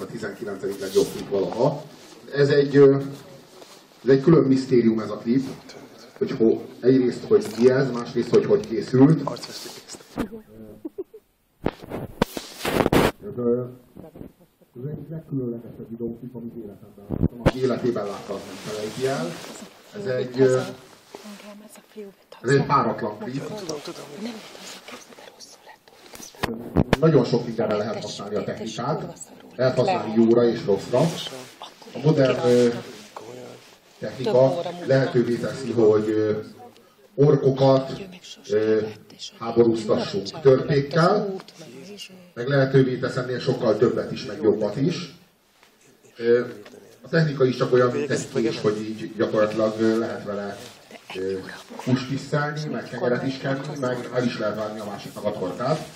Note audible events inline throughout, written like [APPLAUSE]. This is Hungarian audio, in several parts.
a 19. legjobb klip valaha. Ez egy, ez egy külön misztérium ez a klip, hogy ho, egyrészt, hogy mi ez, másrészt, hogy hogy készült. Ez, ez egy legkülönlegesebb videóklip, amit életemben láttam. Aki életében látta, az nem felejti el. Ez egy, ez egy páratlan klip. Nagyon sok mindenre lehet használni a technikát. Lehet használni jóra és rosszra. A modern technika lehetővé teszi, hogy orkokat háborúztassunk törpékkel, meg lehetővé tesz ennél sokkal többet is, meg jobbat is. A technika is csak olyan, mint egy kés, hogy így gyakorlatilag lehet vele húst tisztelni, meg kenyeret is kenni, meg el is lehet vágni a másiknak a tortát.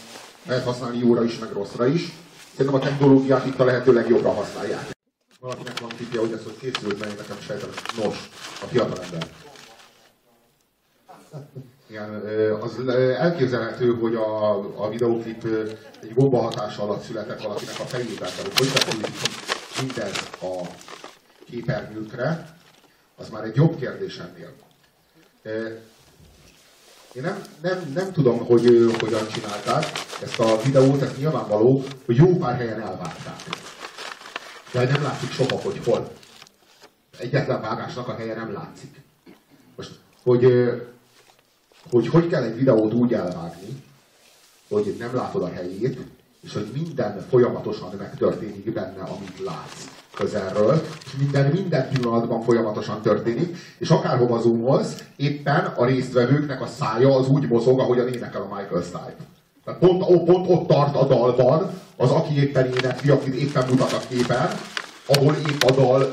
Lehet használni jóra is, meg rosszra is. Szerintem a technológiát itt a lehető legjobbra használják. Valakinek van tipja, hogy ez hogy készült, mert nekem sejtem, nos, a fiatalember. Igen, az elképzelhető, hogy a, a videóklip egy gomba hatása alatt született valakinek a fejében, tehát hogy tetsződik mindez a képernyőkre, az már egy jobb kérdés ennél. Én nem, nem, nem tudom, hogy hogyan csinálták ezt a videót, ez nyilvánvaló, hogy jó pár helyen elvágták. De nem látszik soha, hogy hol. Egyetlen vágásnak a helye nem látszik. Most, hogy hogy hogy kell egy videót úgy elvágni, hogy nem látod a helyét, és hogy minden folyamatosan megtörténik benne, amit látsz közelről, és minden, minden pillanatban folyamatosan történik, és akárhova zoomolsz, éppen a résztvevőknek a szája az úgy mozog, ahogy a énekel a Michael Stipe. Tehát pont, pont ott tart a dalban az, aki éppen énekli, akit éppen mutat a képen, ahol épp a dal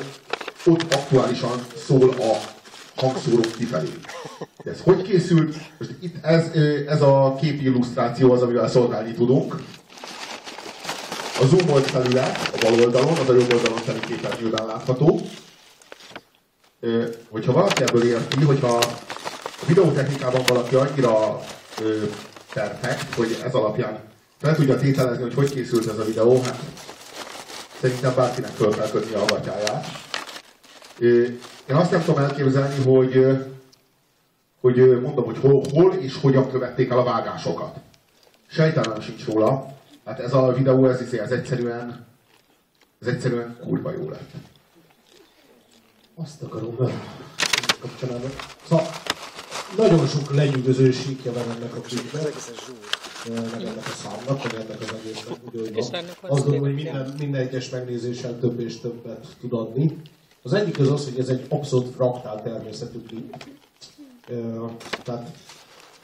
ott aktuálisan szól a hangszórók kifelé. De ez hogy készült? Most itt ez, ez a képi illusztráció az, amivel szolgálni tudunk. A zoomolt felület a bal oldalon, az a jobb oldalon pedig képernyőben látható. Hogyha valaki ebből érti, hogyha a videótechnikában valaki annyira perfekt, hogy ez alapján fel tudja tételezni, hogy hogy készült ez a videó, hát szerintem bárkinek föl kell kötni a gatyáját. Én azt nem tudom elképzelni, hogy, hogy mondom, hogy hol, hol és hogyan követték el a vágásokat. Sejtelmem sincs róla. Hát ez a videó, ez, ez egyszerűen, ez egyszerűen kurva jó lett. Azt akarom kapcsolatban. Szóval nagyon sok lenyűgöző síkja van ennek a klipnek, meg ennek a számnak, meg ennek az egésznek. Úgy, Azt gondolom, hogy minden, minden egyes megnézéssel több és többet tud adni. Az egyik az az, hogy ez egy abszolút fraktál természetű klip. Tehát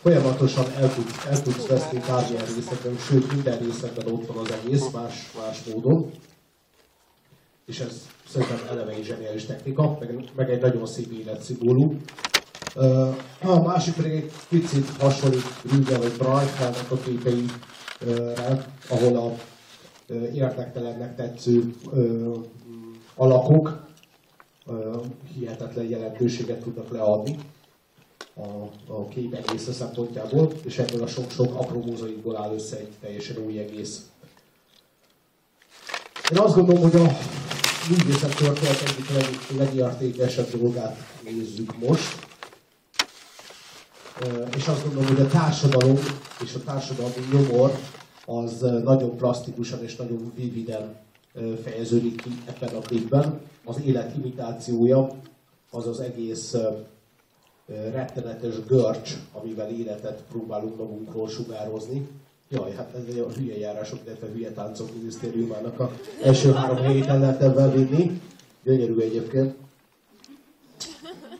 folyamatosan el, tud, el tudsz veszni bármilyen részekben, sőt minden részekben ott van az egész, más, más módon. És ez szerintem eleve egy zseniális technika, meg, meg egy nagyon szép életszimbólum. A másik egy picit hasonlít Rüge vagy Brajkának a képeire, ahol a értektelennek tetsző alakok hihetetlen jelentőséget tudnak leadni a, a kép egész szempontjából, és ebből a sok-sok apró mozaikból áll össze egy teljesen új egész. Én azt gondolom, hogy a művészet történet egyik leg, legértékesebb dolgát nézzük most. És azt gondolom, hogy a társadalom és a társadalmi nyomor az nagyon plastikusan és nagyon vividen fejeződik ki ebben a képben. Az élet imitációja az az egész rettenetes görcs, amivel életet próbálunk magunkról sugározni. Jaj, hát ez a hülye járások, illetve hülye táncok minisztériumának a első három helyét el lehet ebben vinni. Gyönyörű egyébként.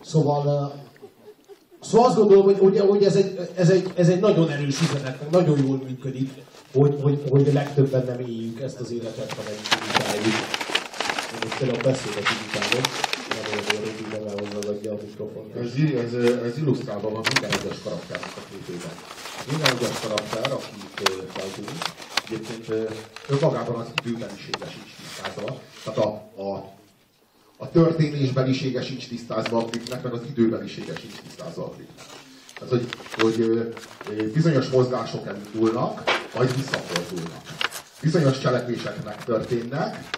Szóval, szóval azt gondolom, hogy, hogy, hogy ez, egy, ez, egy, ez egy nagyon erős üzenet, nagyon jól működik hogy, hogy, hogy legtöbben nem éljük ezt az életet, hanem digitáljuk. Most tényleg beszélek digitálon, nem olyan hogy így nem elhozzagadja a mikrofont. Ez, ez, ez illusztrálva van minden egyes karakternek a képében. Minden egyes karakter, akit rajtunk, egyébként önmagában az időbenisége sincs tisztázva. Tehát a, a, a történésbelisége sincs tisztázva a klipnek, meg az időbenisége sincs tisztázva a klipnek. Tehát, hogy, hogy bizonyos mozgások elindulnak, majd visszafordulnak. Bizonyos cselekvések megtörténnek,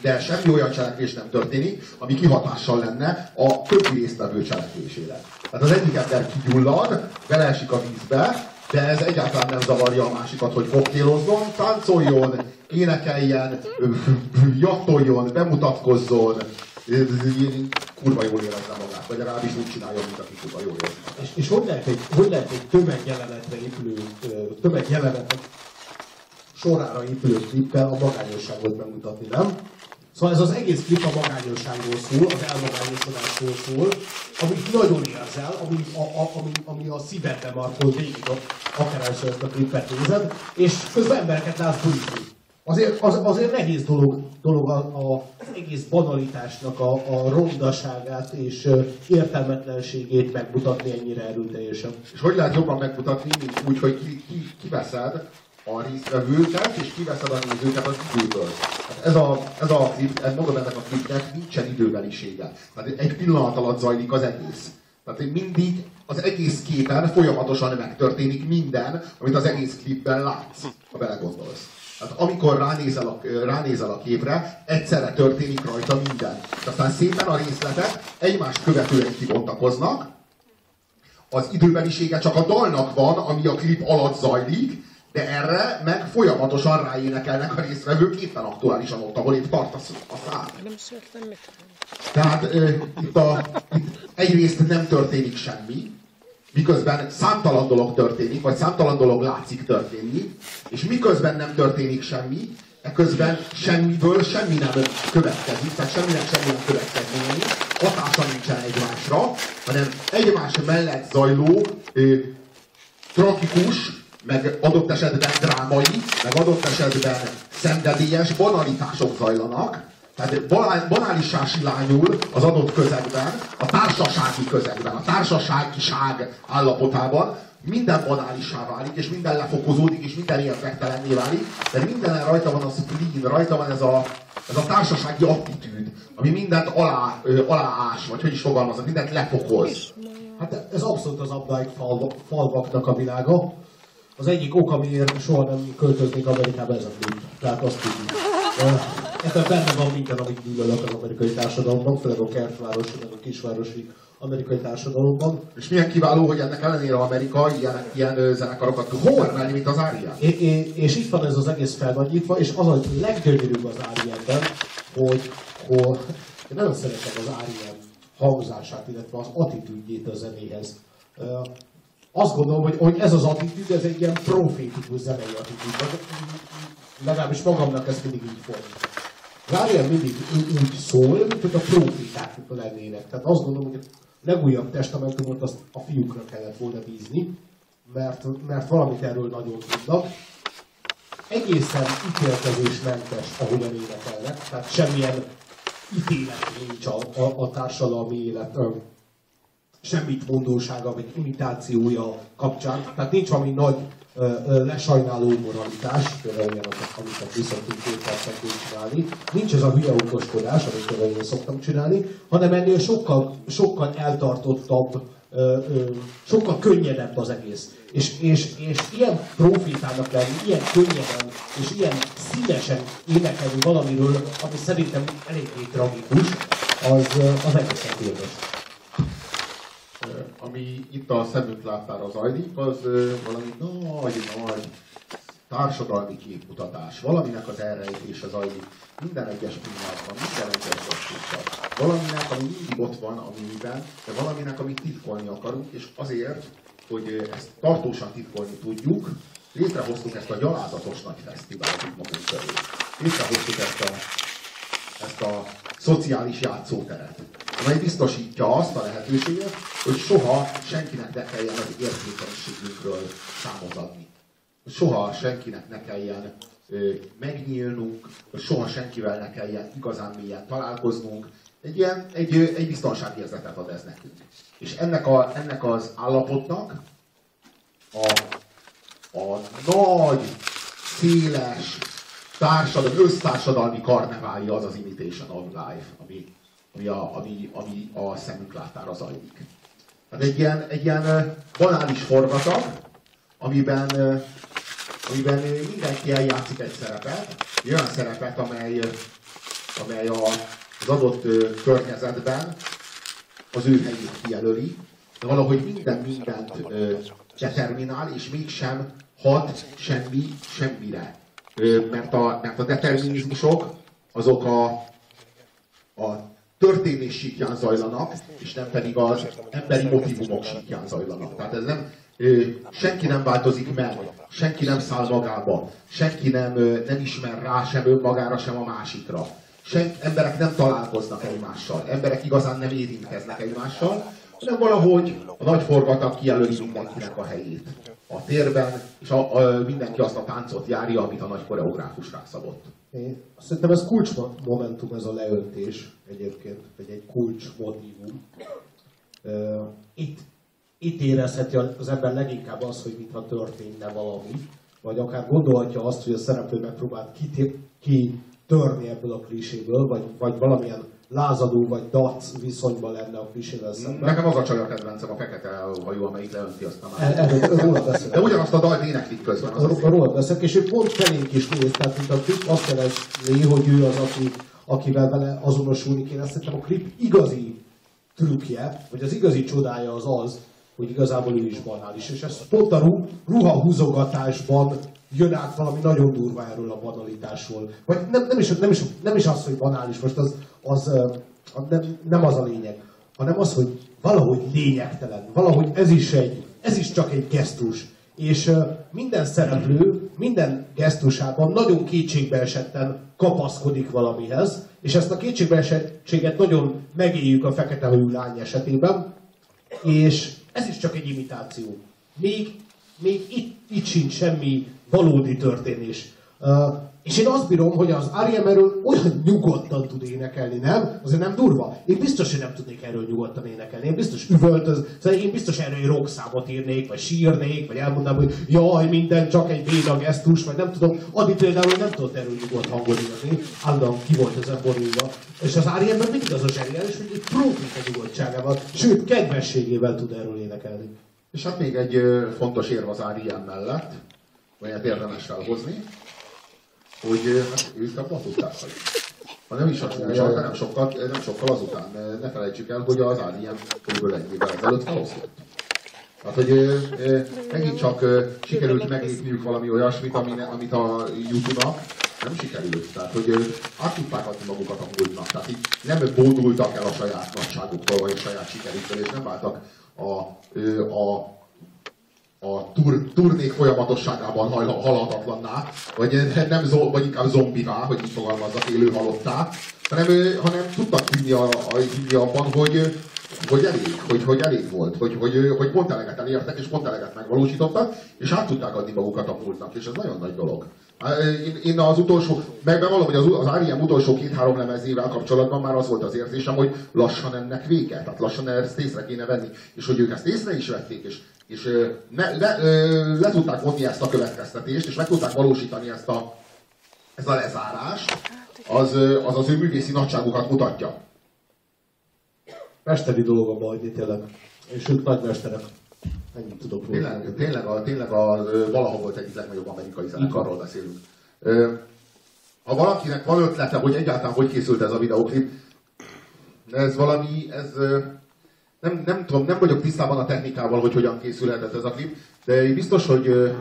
de semmi olyan cselekvés nem történik, ami kihatással lenne a többi résztvevő cselekvésére. Tehát az egyik ember kigyullad, beleesik a vízbe, de ez egyáltalán nem zavarja a másikat, hogy koktélozzon, táncoljon, énekeljen, jattoljon, bemutatkozzon, kurva jól érezze magát, vagy legalábbis úgy csinálja, mint aki kurva jól érzi És, és hogy, lehet egy, hogy lehet egy tömegjelenetre épülő, tömegjelenetre sorára épülő klippel a magányosságot bemutatni, nem? Szóval ez az egész klip a magányosságról szól, az elmagányosodásról szól, amit nagyon érzel, ami a, a, ami, ami a szívedbe markol végig, akárhányszor ezt a klipet nézed, és közben embereket látsz bújni. Azért, az, azért nehéz dolog, dolog a, a, egész banalitásnak a, a rondaságát és értelmetlenségét megmutatni ennyire erőteljesen. És hogy lehet jobban megmutatni, mint úgy, hogy ki, ki, a résztvevőket, és kiveszed a nézőket az időből. Hát ez a, ez a klip, ez mondom ennek a klipnek nincsen időbelisége. Tehát egy pillanat alatt zajlik az egész. Tehát mindig az egész képen folyamatosan megtörténik minden, amit az egész klipben látsz, ha belegondolsz. Tehát amikor ránézel a, ránézel a képre, egyszerre történik rajta minden. Aztán szépen a részletek egymást követően kibontakoznak, az időbelisége csak a dalnak van, ami a klip alatt zajlik, de erre meg folyamatosan ráénekelnek a résztvevők éppen aktuálisan ott, ahol itt tart a, a szám. Tehát e, itt, a, itt egyrészt nem történik semmi, miközben számtalan dolog történik, vagy számtalan dolog látszik történni, és miközben nem történik semmi, eközben semmiből semmi nem következik, tehát semminek semmi nem következménye, hatása nincsen egymásra, hanem egymás mellett zajló, ö, tragikus, meg adott esetben drámai, meg adott esetben szenvedélyes banalitások zajlanak, tehát banálissá silányul az adott közegben, a társasági közegben, a társaságiság állapotában, minden banálissá válik, és minden lefokozódik, és minden érvektelenné válik, de minden rajta van a spleen, rajta van ez a, ez a társasági attitűd, ami mindent alá, ö, aláás, vagy hogy is fogalmazok, mindent lefokoz. Hát ez abszolút az Updike falvaknak a világa. Az egyik ok, amiért soha nem költöznék Amerikába, ez a klip. Tehát azt tudjuk. [LAUGHS] Ebben benne van minden, amit gyűlölök az amerikai társadalomban, főleg a kertvárosi, meg a kisvárosi amerikai társadalomban. És milyen kiváló, hogy ennek ellenére Amerika ilyen, ilyen zenekarokat tud termelni, mint az Árián. És, itt van ez az egész felnagyítva, és az a leggyönyörűbb az Áriánben, hogy, hogy én nagyon szeretem az Árián hangzását, illetve az attitűdjét a zenéhez. Azt gondolom, hogy, hogy ez az attitűd, ez egy ilyen profétikus zenei attitűd legalábbis magamnak ezt mindig így fordít. Várjál mindig úgy szól, mint hogy a proféták lennének. Tehát azt gondolom, hogy a legújabb testamentumot azt a fiúkra kellett volna bízni, mert, mert valamit erről nagyon tudnak. Egészen ítélkezésmentes, ahogyan énekelnek, tehát semmilyen ítélet nincs a, a, a társadalmi élet semmit mondósága vagy imitációja kapcsán. Tehát nincs valami nagy lesajnáló moralitás, például ilyen, amit a viszontunk két percekből csinálni. Nincs ez a hülye okoskodás, amit például én szoktam csinálni, hanem ennél sokkal, sokkal eltartottabb, sokkal könnyedebb az egész. És, és, és ilyen profitának lenni, ilyen könnyeden és ilyen színesen énekelni valamiről, ami szerintem eléggé tragikus, az, az egészen kérdés ami itt a szemünk láttára zajlik, az valami nagy-nagy társadalmi képmutatás. Valaminek az elrejtése zajlik minden egyes pillanatban, minden egyes basszusban. Valaminek, ami mindig ott van a miniben, de valaminek, amit titkolni akarunk, és azért, hogy ezt tartósan titkolni tudjuk, létrehoztuk ezt a gyalázatos nagy fesztivált magunk körül. Létrehoztuk ezt a, ezt a szociális játszóteret amely biztosítja azt a lehetőséget, hogy soha senkinek ne kelljen az érzékenységünkről számot. Soha senkinek ne kelljen ö, megnyílnunk, soha senkivel ne kelljen igazán mélyen találkoznunk. Egy, ilyen, egy, egy biztonságérzetet ad ez nekünk. És ennek, a, ennek az állapotnak a, a nagy, széles, társadalmi, össztársadalmi karneválja az az Imitation of Life, ami ami a, ami, ami a szemünk láttára zajlik. Tehát egy ilyen, egy ilyen banális forgatag, amiben, amiben mindenki eljátszik egy szerepet, egy olyan szerepet, amely, amely a, az adott környezetben az ő helyét kijelöli, de valahogy minden mindent determinál, és mégsem hat semmi semmire. Mert a, mert a determinizmusok azok a, a történés síkján zajlanak, és nem pedig az emberi motivumok síkján zajlanak. Tehát ez nem, senki nem változik meg, senki nem száll magába, senki nem, nem ismer rá sem önmagára, sem a másikra. Sen, emberek nem találkoznak egymással, emberek igazán nem érintkeznek egymással, hanem valahogy a nagy forgatag kijelöli mindenkinek a helyét a térben, és a, a, mindenki azt a táncot járja, amit a nagy koreográfus rászabott. Én szerintem ez kulcs momentum, ez a leöntés egyébként, vagy egy kulcs motivum. Itt, itt érezheti az ember leginkább az, hogy mintha történne valami, vagy akár gondolhatja azt, hogy a szereplő megpróbált kitörni ebből a kliséből, vagy, vagy valamilyen lázadó vagy dac viszonyban lenne a klisével szemben. Nekem az a csaj a kedvencem, a fekete hajú, amelyik leönti azt a már. Erről, róla beszélek. De ugyanazt a dalt éneklik közben. Az róla beszélek, és ő pont felénk is néz, tehát mint a klip azt jelenti, hogy ő az, aki, akivel vele azonosulni kéne. Szerintem a klip igazi trükkje, vagy az igazi csodája az az, hogy igazából ő is banális. És ez pont a ruhahúzogatásban jön át valami nagyon durva erről a banalitásról. Vagy nem, nem, is, nem, is, nem is az, hogy banális, most az, az nem, nem az a lényeg, hanem az, hogy valahogy lényegtelen, valahogy ez is, egy, ez is csak egy gesztus. És minden szereplő, minden gesztusában nagyon kétségbeesetten kapaszkodik valamihez, és ezt a kétségbeesettséget nagyon megéljük a fekete hajú lány esetében, és ez is csak egy imitáció. Még, még itt, itt sincs semmi valódi történés. És én azt bírom, hogy az R.E.M. erről olyan nyugodtan tud énekelni, nem? Azért nem durva. Én biztos, hogy nem tudnék erről nyugodtan énekelni. Én biztos üvöltöz, szóval én biztos erről egy rockszámot írnék, vagy sírnék, vagy elmondanám, hogy jaj, minden csak egy véda gesztus, vagy nem tudom. Adi például nem tudott erről nyugodt hangon írni. Állandóan ki volt ezen borulva. És az R.E.M.-ben mindig az a zseniális, hogy egy prófik a nyugodtságával, sőt, kedvességével tud erről énekelni. És hát még egy fontos érv az R.E.M. mellett, melyet érdemes felhozni, hogy hát ők hogy ha nem is hasonló, de nem sokkal, nem sokkal azután. Ne felejtsük el, hogy az Alien kb. egy évvel ezelőtt feloszlott. Tehát, hogy megint csak sikerült meglépniük valami olyasmit, amit a YouTube-nak nem sikerült. Tehát, hogy át tudták adni magukat a múltnak. Tehát így nem bódultak el a saját nagyságuktól, vagy a saját sikerüktől, és nem váltak a, a a tur, turnék folyamatosságában haladhatatlanná, vagy, nem, vagy inkább zombivá, hogy így fogalmazzak, élő halottá, hanem, hanem tudtak hinni, a, a, hinni abban, hogy, hogy elég, hogy, hogy elég volt, hogy, hogy, hogy pont eleget elértek, és pont eleget megvalósítottak, és át tudták adni magukat a múltnak, és ez nagyon nagy dolog. Én, én az utolsó, meg bevallom, hogy az, az R.E.M. utolsó két-három lemezével kapcsolatban már az volt az érzésem, hogy lassan ennek vége, tehát lassan ezt észre kéne venni, és hogy ők ezt észre is vették, és, és ne, le, le tudták vonni ezt a következtetést, és meg tudták valósítani ezt a, ez a lezárás, az, az az ő művészi nagyságukat mutatja. Mesteri dolgom hagyni tényleg, és ők nagy. Ennyit tudok róla. Tényleg, a, tényleg a, valaha volt egyik legnagyobb amerikai zenekarról beszélünk. Ha valakinek van ötlete, hogy egyáltalán hogy készült ez a videoklip, ez valami, ez nem, nem tudom, nem vagyok tisztában a technikával, hogy hogyan készülhetett ez a klip, de én biztos, hogy,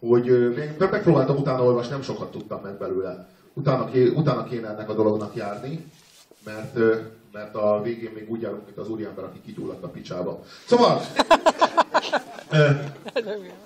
hogy még megpróbáltam utána olvasni, nem sokat tudtam meg belőle. Utána, utána kéne ennek a dolognak járni, mert mert a végén még úgy járunk, mint az úriember, aki kigyulladt a picsába. Szóval... Uh, [LAUGHS]